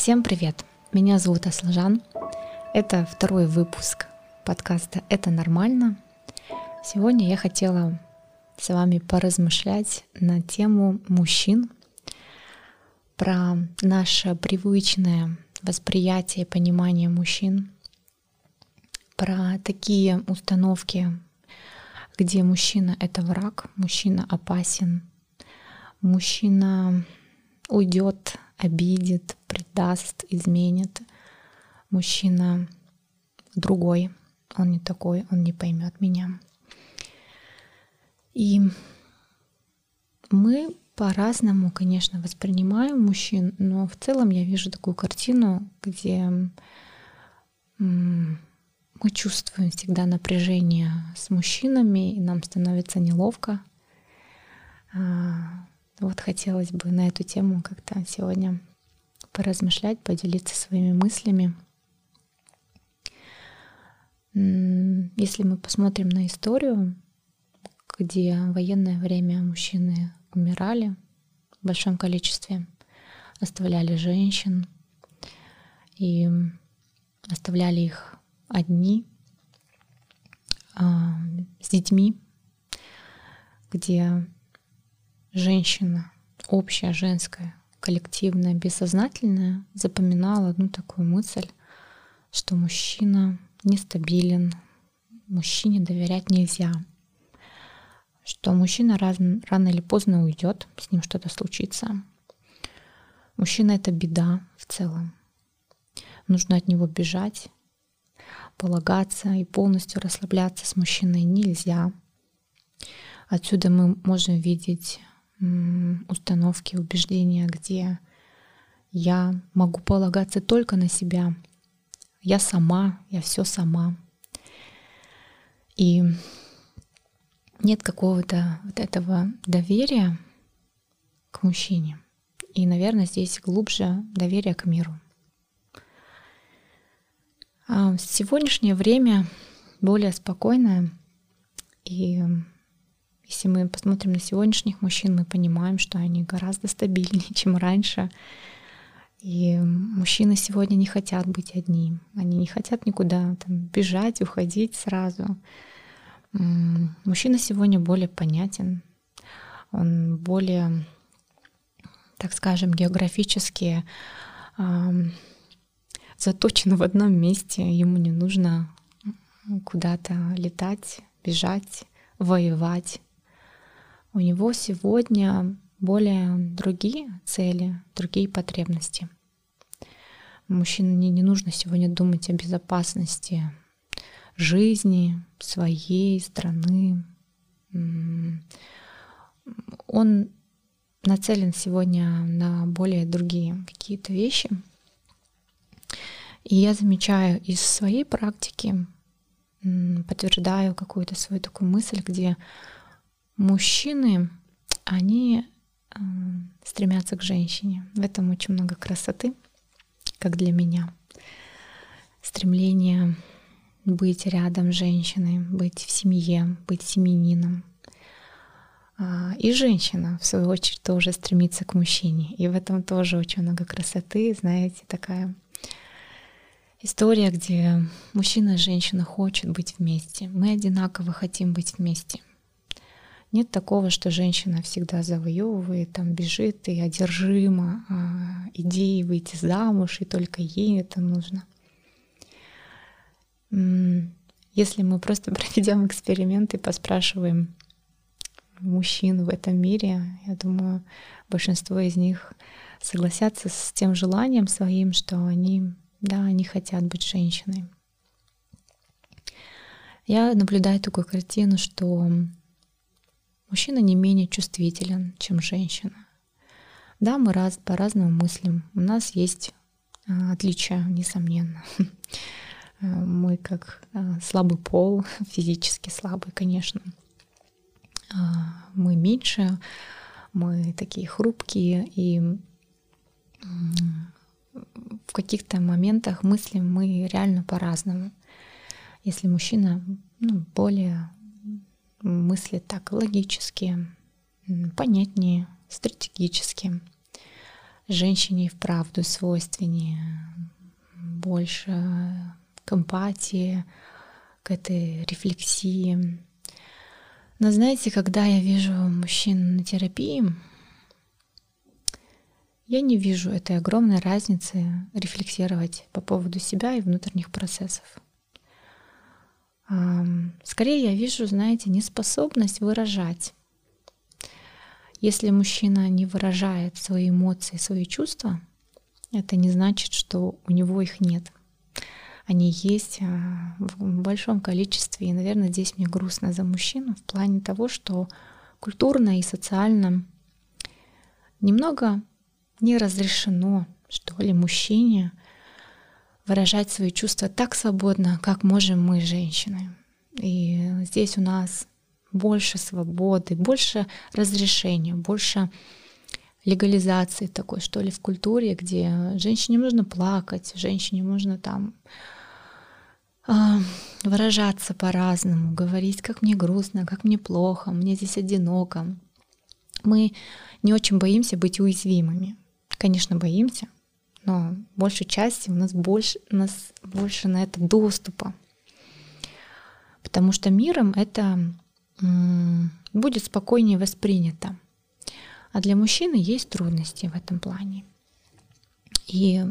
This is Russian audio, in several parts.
Всем привет! Меня зовут Аслажан. Это второй выпуск подкаста «Это нормально». Сегодня я хотела с вами поразмышлять на тему мужчин, про наше привычное восприятие и понимание мужчин, про такие установки, где мужчина — это враг, мужчина опасен, мужчина уйдет, обидит, предаст, изменит. Мужчина другой, он не такой, он не поймет меня. И мы по-разному, конечно, воспринимаем мужчин, но в целом я вижу такую картину, где мы чувствуем всегда напряжение с мужчинами, и нам становится неловко. Вот хотелось бы на эту тему как-то сегодня поразмышлять, поделиться своими мыслями. Если мы посмотрим на историю, где в военное время мужчины умирали в большом количестве, оставляли женщин и оставляли их одни а, с детьми, где женщина, общая женская, коллективная, бессознательная, запоминала одну такую мысль, что мужчина нестабилен, мужчине доверять нельзя, что мужчина раз, рано или поздно уйдет, с ним что-то случится. Мужчина — это беда в целом. Нужно от него бежать, полагаться и полностью расслабляться с мужчиной нельзя. Отсюда мы можем видеть установки, убеждения, где я могу полагаться только на себя. Я сама, я все сама. И нет какого-то вот этого доверия к мужчине. И, наверное, здесь глубже доверие к миру. А сегодняшнее время более спокойное и если мы посмотрим на сегодняшних мужчин, мы понимаем, что они гораздо стабильнее, чем раньше. И мужчины сегодня не хотят быть одни. Они не хотят никуда там, бежать, уходить сразу. Мужчина сегодня более понятен. Он более, так скажем, географически э, заточен в одном месте. Ему не нужно куда-то летать, бежать, воевать. У него сегодня более другие цели, другие потребности. Мужчине не нужно сегодня думать о безопасности жизни, своей страны. Он нацелен сегодня на более другие какие-то вещи. И я замечаю из своей практики, подтверждаю какую-то свою такую мысль, где мужчины, они э, стремятся к женщине. В этом очень много красоты, как для меня. Стремление быть рядом с женщиной, быть в семье, быть семенином. А, и женщина, в свою очередь, тоже стремится к мужчине. И в этом тоже очень много красоты, знаете, такая история, где мужчина и женщина хотят быть вместе. Мы одинаково хотим быть вместе. Нет такого, что женщина всегда завоевывает, там бежит и одержима а, идеей выйти замуж, и только ей это нужно. Если мы просто проведем эксперимент и поспрашиваем мужчин в этом мире, я думаю, большинство из них согласятся с тем желанием своим, что они, да, они хотят быть женщиной. Я наблюдаю такую картину, что Мужчина не менее чувствителен, чем женщина. Да, мы раз, по-разному мыслим. У нас есть а, отличия, несомненно. А, мы как а, слабый пол, физически слабый, конечно. А, мы меньше, мы такие хрупкие, и в каких-то моментах мыслим мы реально по-разному. Если мужчина ну, более мысли так логически, понятнее, стратегически. женщине вправду свойственнее больше к эмпатии, к этой рефлексии. Но знаете, когда я вижу мужчин на терапии, я не вижу этой огромной разницы рефлексировать по поводу себя и внутренних процессов. Скорее я вижу, знаете, неспособность выражать. Если мужчина не выражает свои эмоции, свои чувства, это не значит, что у него их нет. Они есть а, в большом количестве. И, наверное, здесь мне грустно за мужчину в плане того, что культурно и социально немного не разрешено, что ли, мужчине выражать свои чувства так свободно, как можем мы, женщины. И здесь у нас больше свободы, больше разрешения, больше легализации такой, что ли, в культуре, где женщине нужно плакать, женщине нужно там э, выражаться по-разному, говорить, как мне грустно, как мне плохо, мне здесь одиноко. Мы не очень боимся быть уязвимыми. Конечно, боимся, но большей части у нас больше, у нас больше на это доступа. Потому что миром это будет спокойнее воспринято. А для мужчины есть трудности в этом плане. И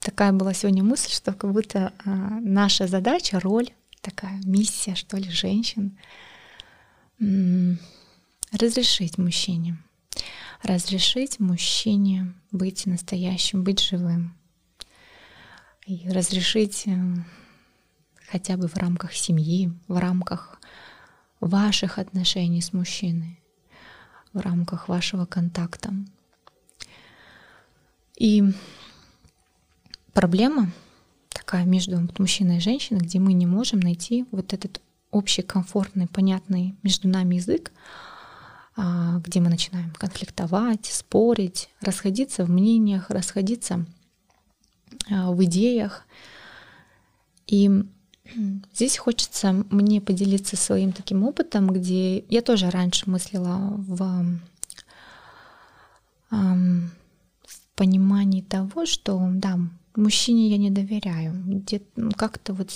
такая была сегодня мысль, что как будто а, наша задача, роль, такая миссия, что ли, женщин, разрешить мужчине разрешить мужчине быть настоящим, быть живым. И разрешить э, хотя бы в рамках семьи, в рамках ваших отношений с мужчиной, в рамках вашего контакта. И проблема такая между мужчиной и женщиной, где мы не можем найти вот этот общий, комфортный, понятный между нами язык, где мы начинаем конфликтовать, спорить, расходиться в мнениях, расходиться а, в идеях. И здесь хочется мне поделиться своим таким опытом, где я тоже раньше мыслила в, в понимании того, что да, мужчине я не доверяю. Где-то как-то вот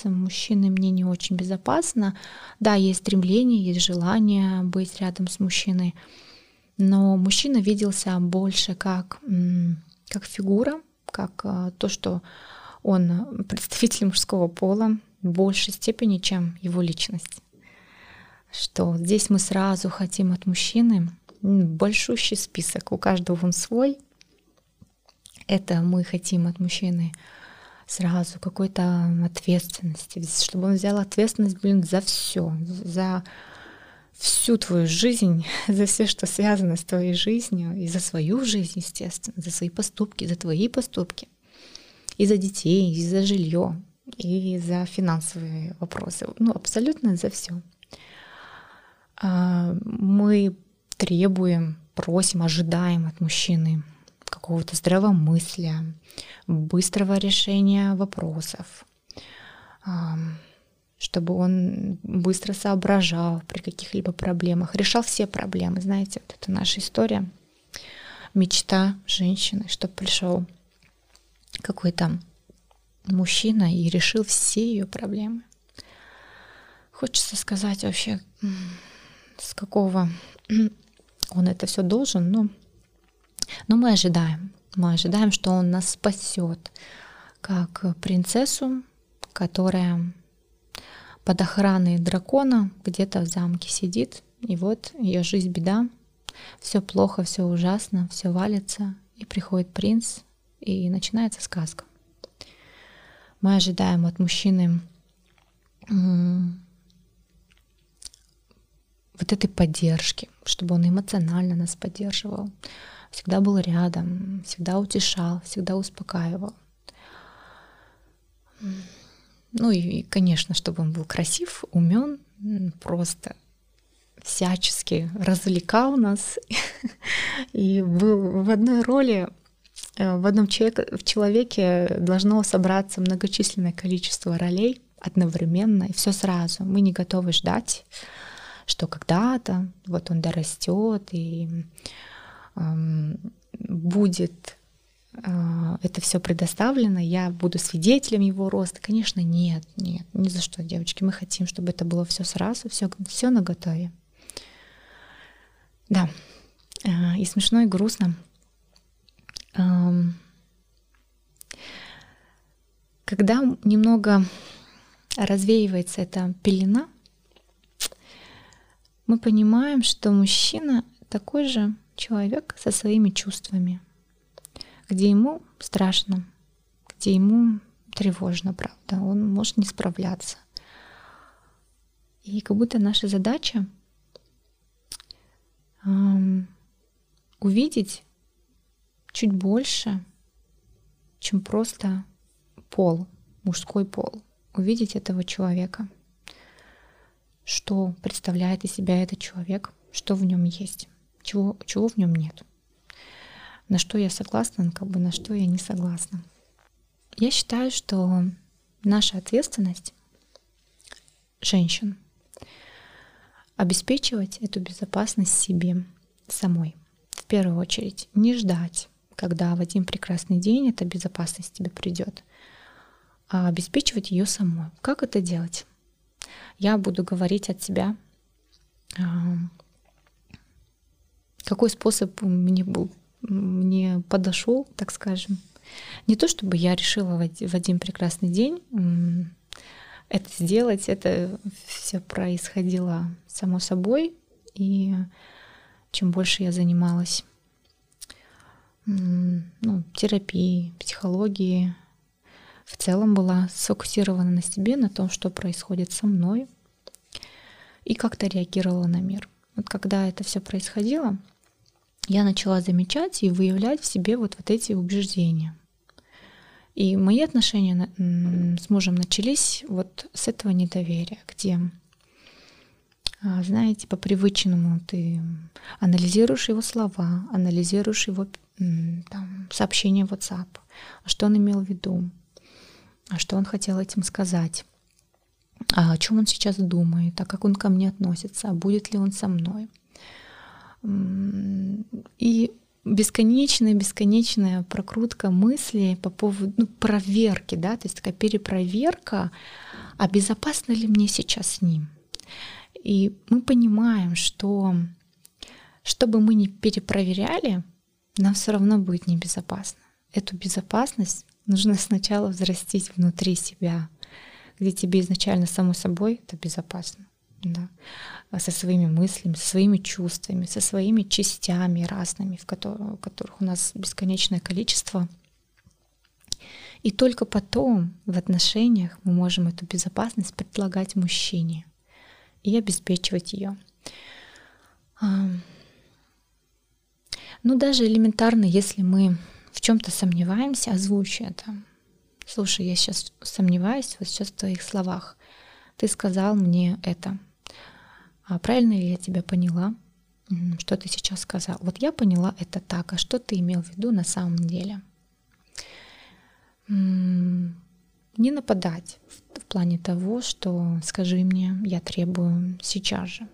с мужчиной мне не очень безопасно. Да, есть стремление, есть желание быть рядом с мужчиной, но мужчина виделся больше как, как фигура, как а, то, что он представитель мужского пола в большей степени, чем его личность. Что здесь мы сразу хотим от мужчины большущий список, у каждого он свой. Это мы хотим от мужчины сразу какой-то ответственности, чтобы он взял ответственность, блин, за все, за всю твою жизнь, за все, что связано с твоей жизнью, и за свою жизнь, естественно, за свои поступки, за твои поступки, и за детей, и за жилье, и за финансовые вопросы, ну, абсолютно за все. А, мы требуем, просим, ожидаем от мужчины какого-то здравомыслия, быстрого решения вопросов, чтобы он быстро соображал при каких-либо проблемах, решал все проблемы. Знаете, вот это наша история, мечта женщины, чтобы пришел какой-то мужчина и решил все ее проблемы. Хочется сказать вообще, с какого он это все должен, но но мы ожидаем, мы ожидаем, что он нас спасет, как принцессу, которая под охраной дракона где-то в замке сидит, и вот ее жизнь беда, все плохо, все ужасно, все валится, и приходит принц, и начинается сказка. Мы ожидаем от мужчины вот этой поддержки, чтобы он эмоционально нас поддерживал, всегда был рядом, всегда утешал, всегда успокаивал. Ну и, конечно, чтобы он был красив, умен, просто всячески развлекал нас и был в одной роли, э, в одном человеке, в человеке должно собраться многочисленное количество ролей одновременно, и все сразу. Мы не готовы ждать, что когда-то вот он дорастет и будет э, это все предоставлено, я буду свидетелем его роста. Конечно, нет, нет, ни за что, девочки. Мы хотим, чтобы это было все сразу, все, все на готове. Да, э, и смешно, и грустно. Эм, когда немного развеивается эта пелена, мы понимаем, что мужчина такой же человек со своими чувствами, где ему страшно, где ему тревожно, правда, он может не справляться. И как будто наша задача эм, увидеть чуть больше, чем просто пол, мужской пол, увидеть этого человека, что представляет из себя этот человек, что в нем есть, чего, чего в нем нет, на что я согласна, как бы на что я не согласна. Я считаю, что наша ответственность женщин обеспечивать эту безопасность себе самой. В первую очередь не ждать, когда в один прекрасный день эта безопасность тебе придет, а обеспечивать ее самой. Как это делать? Я буду говорить от себя, а, какой способ мне был, мне подошел, так скажем. Не то чтобы я решила в один прекрасный день это сделать, это все происходило само собой, и чем больше я занималась ну, терапией, психологией, в целом была сфокусирована на себе, на том, что происходит со мной, и как-то реагировала на мир. Вот когда это все происходило, я начала замечать и выявлять в себе вот, вот эти убеждения. И мои отношения с мужем начались вот с этого недоверия, где, а, знаете, по привычному ты анализируешь его слова, анализируешь его там, сообщение в WhatsApp, что он имел в виду, а что он хотел этим сказать, а о чем он сейчас думает, а как он ко мне относится, а будет ли он со мной. И бесконечная, бесконечная прокрутка мыслей по поводу ну, проверки, да, то есть такая перепроверка, а безопасно ли мне сейчас с ним. И мы понимаем, что что бы мы ни перепроверяли, нам все равно будет небезопасно. Эту безопасность нужно сначала взрастить внутри себя, где тебе изначально само собой это безопасно. Да, со своими мыслями, со своими чувствами, со своими частями разными, в которых, которых у нас бесконечное количество. И только потом в отношениях мы можем эту безопасность предлагать мужчине и обеспечивать ее. Ну, даже элементарно, если мы в чем-то сомневаемся, озвучи это. Слушай, я сейчас сомневаюсь вот сейчас в твоих словах. Ты сказал мне это. А правильно ли я тебя поняла? Что ты сейчас сказал? Вот я поняла это так, а что ты имел в виду на самом деле? Не нападать в плане того, что скажи мне, я требую сейчас же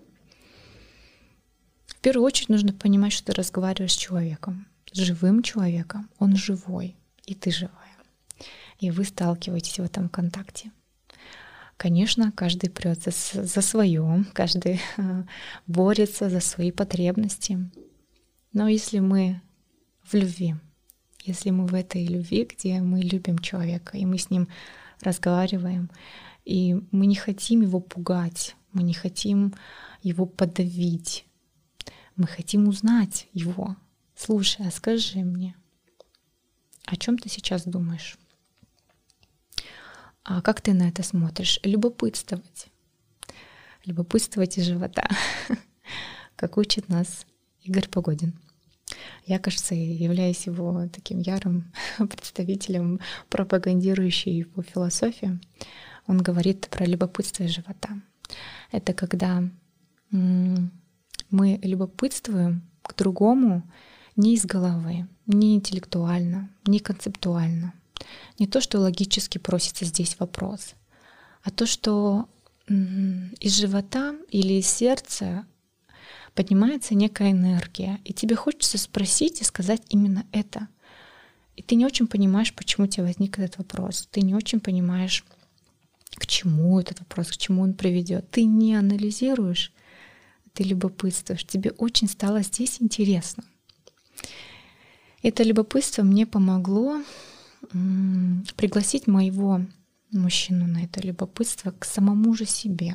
первую очередь нужно понимать, что ты разговариваешь с человеком, с живым человеком. Он живой, и ты живая. И вы сталкиваетесь в этом контакте. Конечно, каждый прется за свое, каждый борется за свои потребности. Но если мы в любви, если мы в этой любви, где мы любим человека, и мы с ним разговариваем, и мы не хотим его пугать, мы не хотим его подавить, мы хотим узнать его. Слушай, а скажи мне, о чем ты сейчас думаешь? А как ты на это смотришь? Любопытствовать. Любопытствовать из живота. Как учит нас Игорь Погодин. Я, кажется, являюсь его таким ярым представителем, пропагандирующей его философию. Он говорит про любопытство живота. Это когда мы любопытствуем к другому не из головы, не интеллектуально, не концептуально. Не то, что логически просится здесь вопрос, а то, что из живота или из сердца поднимается некая энергия, и тебе хочется спросить и сказать именно это. И ты не очень понимаешь, почему у тебя возник этот вопрос. Ты не очень понимаешь, к чему этот вопрос, к чему он приведет. Ты не анализируешь, ты любопытствуешь. Тебе очень стало здесь интересно. Это любопытство мне помогло пригласить моего мужчину на это любопытство к самому же себе.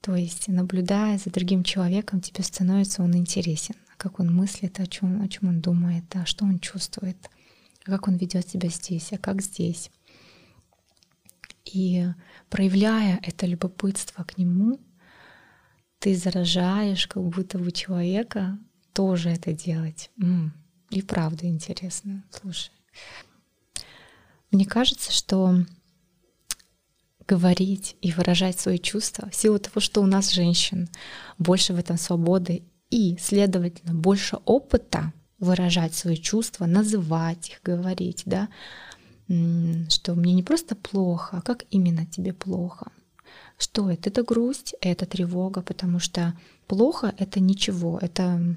То есть, наблюдая за другим человеком, тебе становится он интересен. Как он мыслит, о чем, о чем он думает, а что он чувствует, как он ведет себя здесь, а как здесь. И проявляя это любопытство к нему, ты заражаешь как будто бы человека тоже это делать. И правда интересно. Слушай. Мне кажется, что говорить и выражать свои чувства в силу того, что у нас женщин больше в этом свободы и, следовательно, больше опыта выражать свои чувства, называть их, говорить, да, что мне не просто плохо, а как именно тебе плохо. Что это? Это грусть, это тревога, потому что плохо — это ничего, это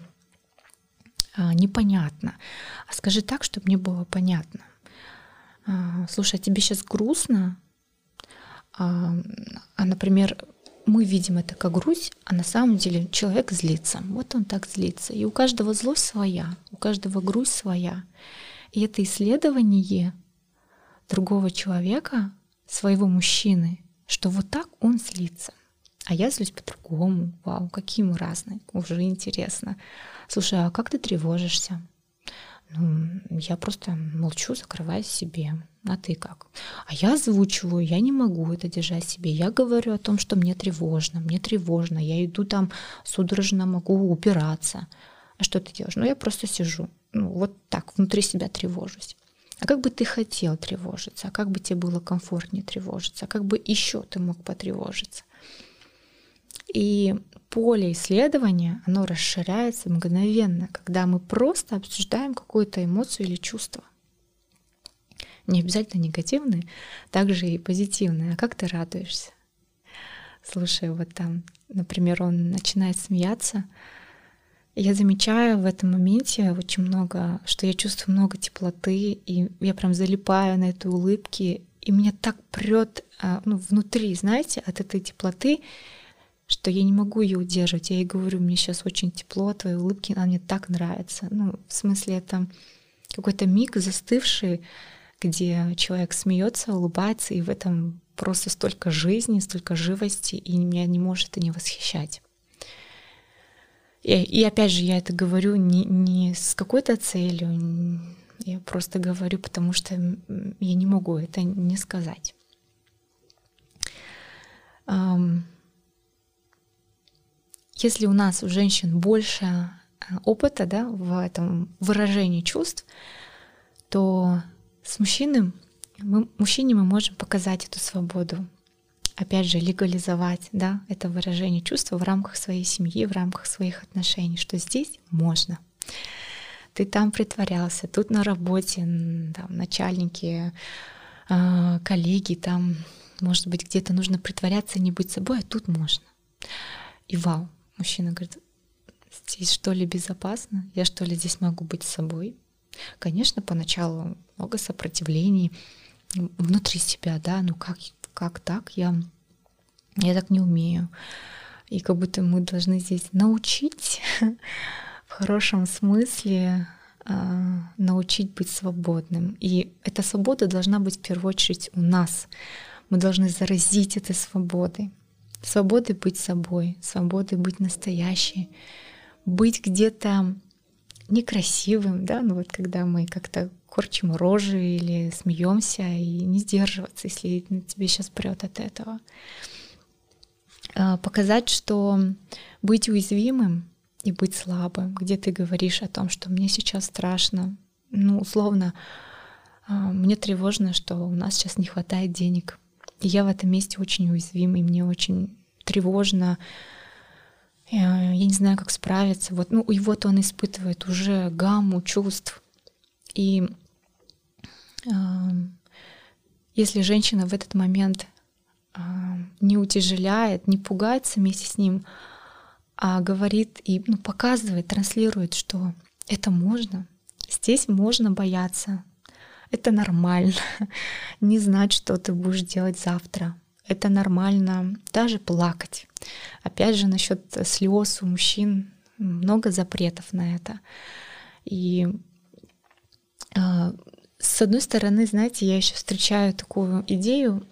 непонятно. А скажи так, чтобы мне было понятно. А, слушай, а тебе сейчас грустно? А, а, например, мы видим это как грусть, а на самом деле человек злится. Вот он так злится. И у каждого злость своя, у каждого грусть своя. И это исследование другого человека, своего мужчины, что вот так он злится. А я злюсь по-другому. Вау, какие мы разные. Уже интересно. Слушай, а как ты тревожишься? Ну, я просто молчу, закрываюсь себе. А ты как? А я озвучиваю, я не могу это держать себе. Я говорю о том, что мне тревожно, мне тревожно. Я иду там судорожно, могу упираться. А что ты делаешь? Ну, я просто сижу. Ну, вот так, внутри себя тревожусь. А как бы ты хотел тревожиться? А как бы тебе было комфортнее тревожиться? А как бы еще ты мог потревожиться? И поле исследования, оно расширяется мгновенно, когда мы просто обсуждаем какую-то эмоцию или чувство. Не обязательно негативные, также и позитивные. А как ты радуешься? Слушай, вот там, например, он начинает смеяться, я замечаю в этом моменте очень много, что я чувствую много теплоты, и я прям залипаю на этой улыбке, и меня так прет а, ну, внутри, знаете, от этой теплоты, что я не могу ее удерживать. Я ей говорю, мне сейчас очень тепло, твои улыбки, она мне так нравится. Ну, в смысле, это какой-то миг застывший, где человек смеется, улыбается, и в этом просто столько жизни, столько живости, и меня не может это не восхищать. И, и опять же, я это говорю не, не с какой-то целью, я просто говорю, потому что я не могу это не сказать. Если у нас у женщин больше э, опыта да, в этом выражении чувств, то с мужчиной мы, мужчине мы можем показать эту свободу. Опять же, легализовать да, это выражение чувства в рамках своей семьи, в рамках своих отношений, что здесь можно. Ты там притворялся, тут на работе, там, начальники, э, коллеги, там, может быть, где-то нужно притворяться, не быть собой, а тут можно. И вау, Мужчина говорит, здесь что ли безопасно? Я что ли здесь могу быть собой? Конечно, поначалу много сопротивлений внутри себя, да, ну как, как так? Я, я так не умею. И как будто мы должны здесь научить в хорошем смысле а, научить быть свободным. И эта свобода должна быть в первую очередь у нас. Мы должны заразить этой свободой свободы быть собой, свободы быть настоящей, быть где-то некрасивым, да, ну вот когда мы как-то корчим рожи или смеемся и не сдерживаться, если тебе сейчас прет от этого. А, показать, что быть уязвимым и быть слабым, где ты говоришь о том, что мне сейчас страшно, ну, условно, а, мне тревожно, что у нас сейчас не хватает денег, и я в этом месте очень уязвима, и мне очень тревожно. Я, я не знаю, как справиться. Вот, ну, и вот он испытывает уже гамму чувств. И э, если женщина в этот момент э, не утяжеляет, не пугается вместе с ним, а говорит и ну, показывает, транслирует, что это можно, здесь можно бояться, это нормально, не знать, что ты будешь делать завтра. Это нормально даже плакать. Опять же, насчет слез у мужчин много запретов на это. И э, с одной стороны, знаете, я еще встречаю такую идею,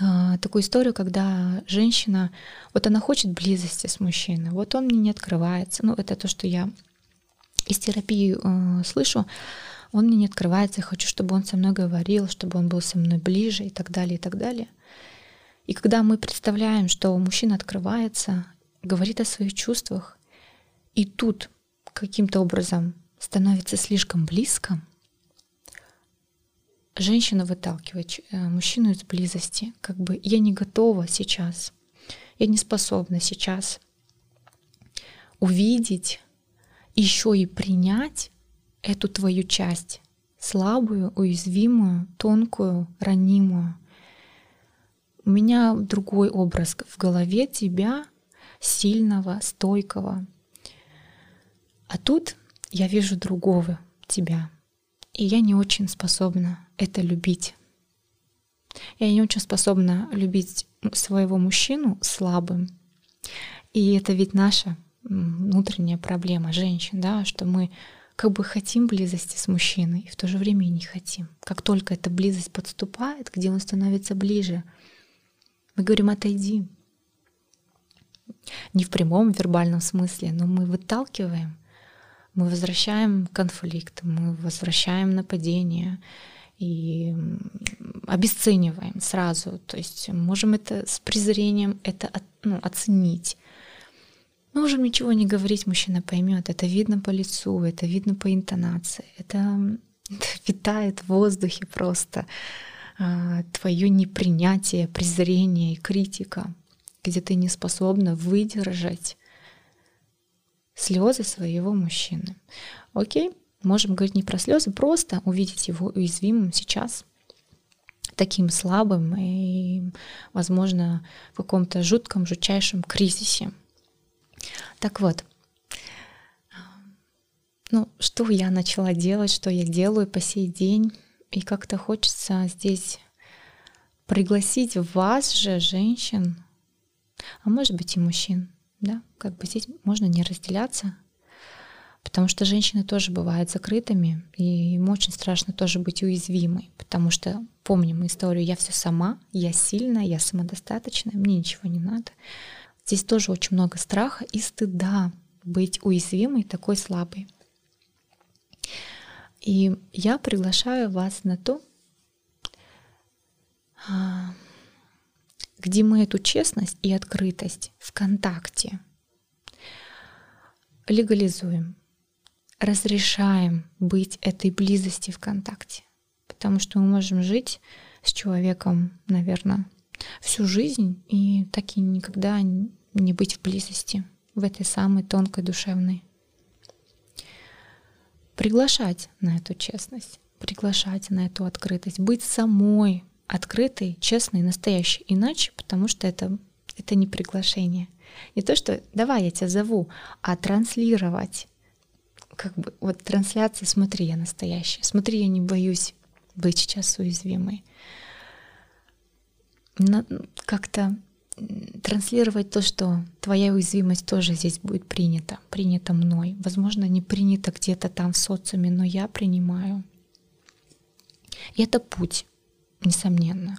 э, такую историю, когда женщина, вот она хочет близости с мужчиной, вот он мне не открывается. Ну, это то, что я из терапии э, слышу. Он мне не открывается, я хочу, чтобы он со мной говорил, чтобы он был со мной ближе и так далее, и так далее. И когда мы представляем, что мужчина открывается, говорит о своих чувствах, и тут каким-то образом становится слишком близко, женщина выталкивает э, мужчину из близости. Как бы я не готова сейчас, я не способна сейчас увидеть, еще и принять эту твою часть, слабую, уязвимую, тонкую, ранимую. У меня другой образ в голове тебя, сильного, стойкого. А тут я вижу другого тебя. И я не очень способна это любить. Я не очень способна любить своего мужчину слабым. И это ведь наша внутренняя проблема женщин, да, что мы как бы хотим близости с мужчиной, и в то же время и не хотим. Как только эта близость подступает, где он становится ближе, мы говорим «отойди». Не в прямом вербальном смысле, но мы выталкиваем, мы возвращаем конфликт, мы возвращаем нападение и обесцениваем сразу. То есть можем это с презрением это ну, оценить. Можем ничего не говорить, мужчина поймет. Это видно по лицу, это видно по интонации. Это, это витает в воздухе просто а, твое непринятие, презрение и критика, где ты не способна выдержать слезы своего мужчины. Окей, можем говорить не про слезы, просто увидеть его уязвимым сейчас, таким слабым и, возможно, в каком-то жутком, жутчайшем кризисе. Так вот, ну, что я начала делать, что я делаю по сей день, и как-то хочется здесь пригласить вас же, женщин, а может быть и мужчин, да, как бы здесь можно не разделяться, потому что женщины тоже бывают закрытыми, и им очень страшно тоже быть уязвимой, потому что помним историю «я все сама», «я сильная», «я самодостаточная», «мне ничего не надо». Здесь тоже очень много страха и стыда быть уязвимой, такой слабой. И я приглашаю вас на то, а, где мы эту честность и открытость в контакте легализуем, разрешаем быть этой близости в контакте. Потому что мы можем жить с человеком, наверное, всю жизнь и так и никогда не быть в близости, в этой самой тонкой душевной. Приглашать на эту честность, приглашать на эту открытость, быть самой открытой, честной, настоящей. Иначе, потому что это, это не приглашение. Не то, что давай я тебя зову, а транслировать. Как бы вот трансляция, смотри, я настоящая, смотри, я не боюсь быть сейчас уязвимой. Как-то транслировать то, что твоя уязвимость тоже здесь будет принята, принята мной. Возможно, не принята где-то там в социуме, но я принимаю. И это путь, несомненно.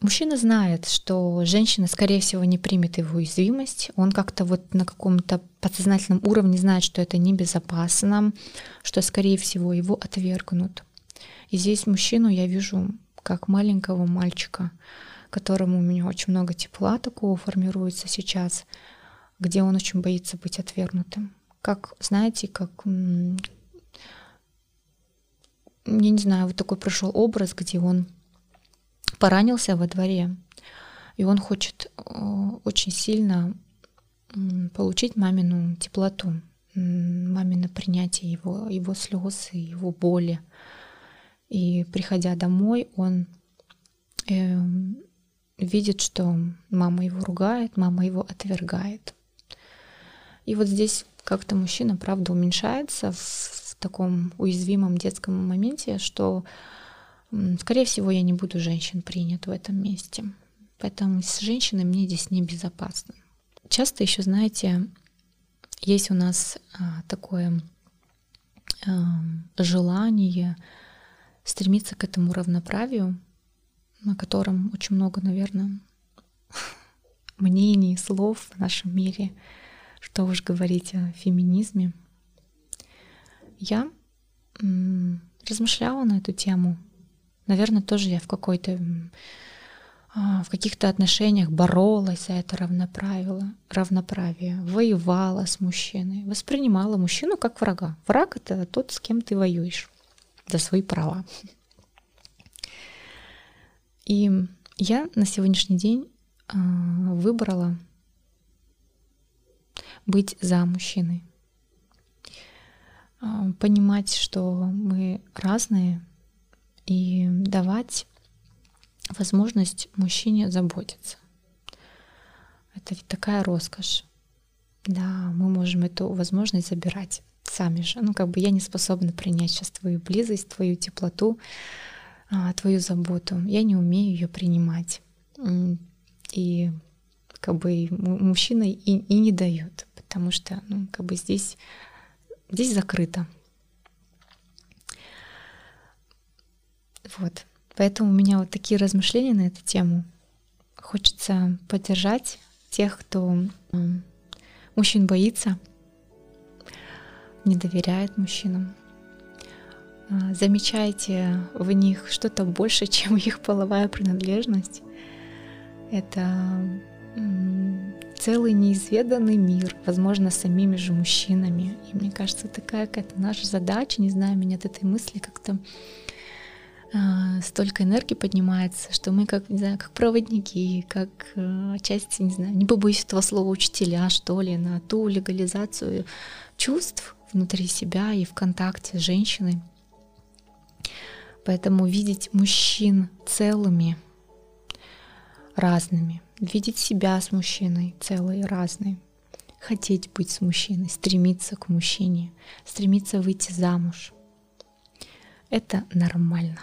Мужчина знает, что женщина, скорее всего, не примет его уязвимость. Он как-то вот на каком-то подсознательном уровне знает, что это небезопасно, что, скорее всего, его отвергнут. И здесь мужчину я вижу как маленького мальчика, которому у меня очень много тепла такого формируется сейчас, где он очень боится быть отвергнутым. Как, знаете, как я не знаю, вот такой прошел образ, где он поранился во дворе, и он хочет э, очень сильно получить мамину теплоту, мамино принятие его, его слез и его боли. И приходя домой, он э, видит, что мама его ругает, мама его отвергает. И вот здесь как-то мужчина, правда, уменьшается в таком уязвимом детском моменте, что, скорее всего, я не буду женщин принят в этом месте. Поэтому с женщиной мне здесь небезопасно. Часто еще, знаете, есть у нас а, такое а, желание стремиться к этому равноправию, на котором очень много, наверное, мнений, слов в нашем мире, что уж говорить о феминизме. Я размышляла на эту тему. Наверное, тоже я в какой-то а, в каких-то отношениях боролась за это равноправие, равноправие, воевала с мужчиной, воспринимала мужчину как врага. Враг — это тот, с кем ты воюешь за свои права. И я на сегодняшний день а, выбрала быть за мужчиной. А, понимать, что мы разные, и давать возможность мужчине заботиться. Это ведь такая роскошь. Да, мы можем эту возможность забирать сами же. Ну, как бы я не способна принять сейчас твою близость, твою теплоту, а, твою заботу. Я не умею ее принимать. И как бы мужчина и, и не дает, потому что ну, как бы здесь, здесь закрыто. Вот. Поэтому у меня вот такие размышления на эту тему. Хочется поддержать тех, кто мужчин боится, не доверяет мужчинам. А, замечайте в них что-то больше, чем их половая принадлежность. Это целый неизведанный мир, возможно, самими же мужчинами. И мне кажется, такая какая-то наша задача, не знаю, меня от этой мысли как-то а, столько энергии поднимается, что мы как, не знаю, как проводники, как э, часть, не знаю, не побоюсь этого слова, учителя, что ли, на ту легализацию чувств внутри себя и в контакте с женщиной. Поэтому видеть мужчин целыми, разными, видеть себя с мужчиной целой, разной, хотеть быть с мужчиной, стремиться к мужчине, стремиться выйти замуж. Это нормально.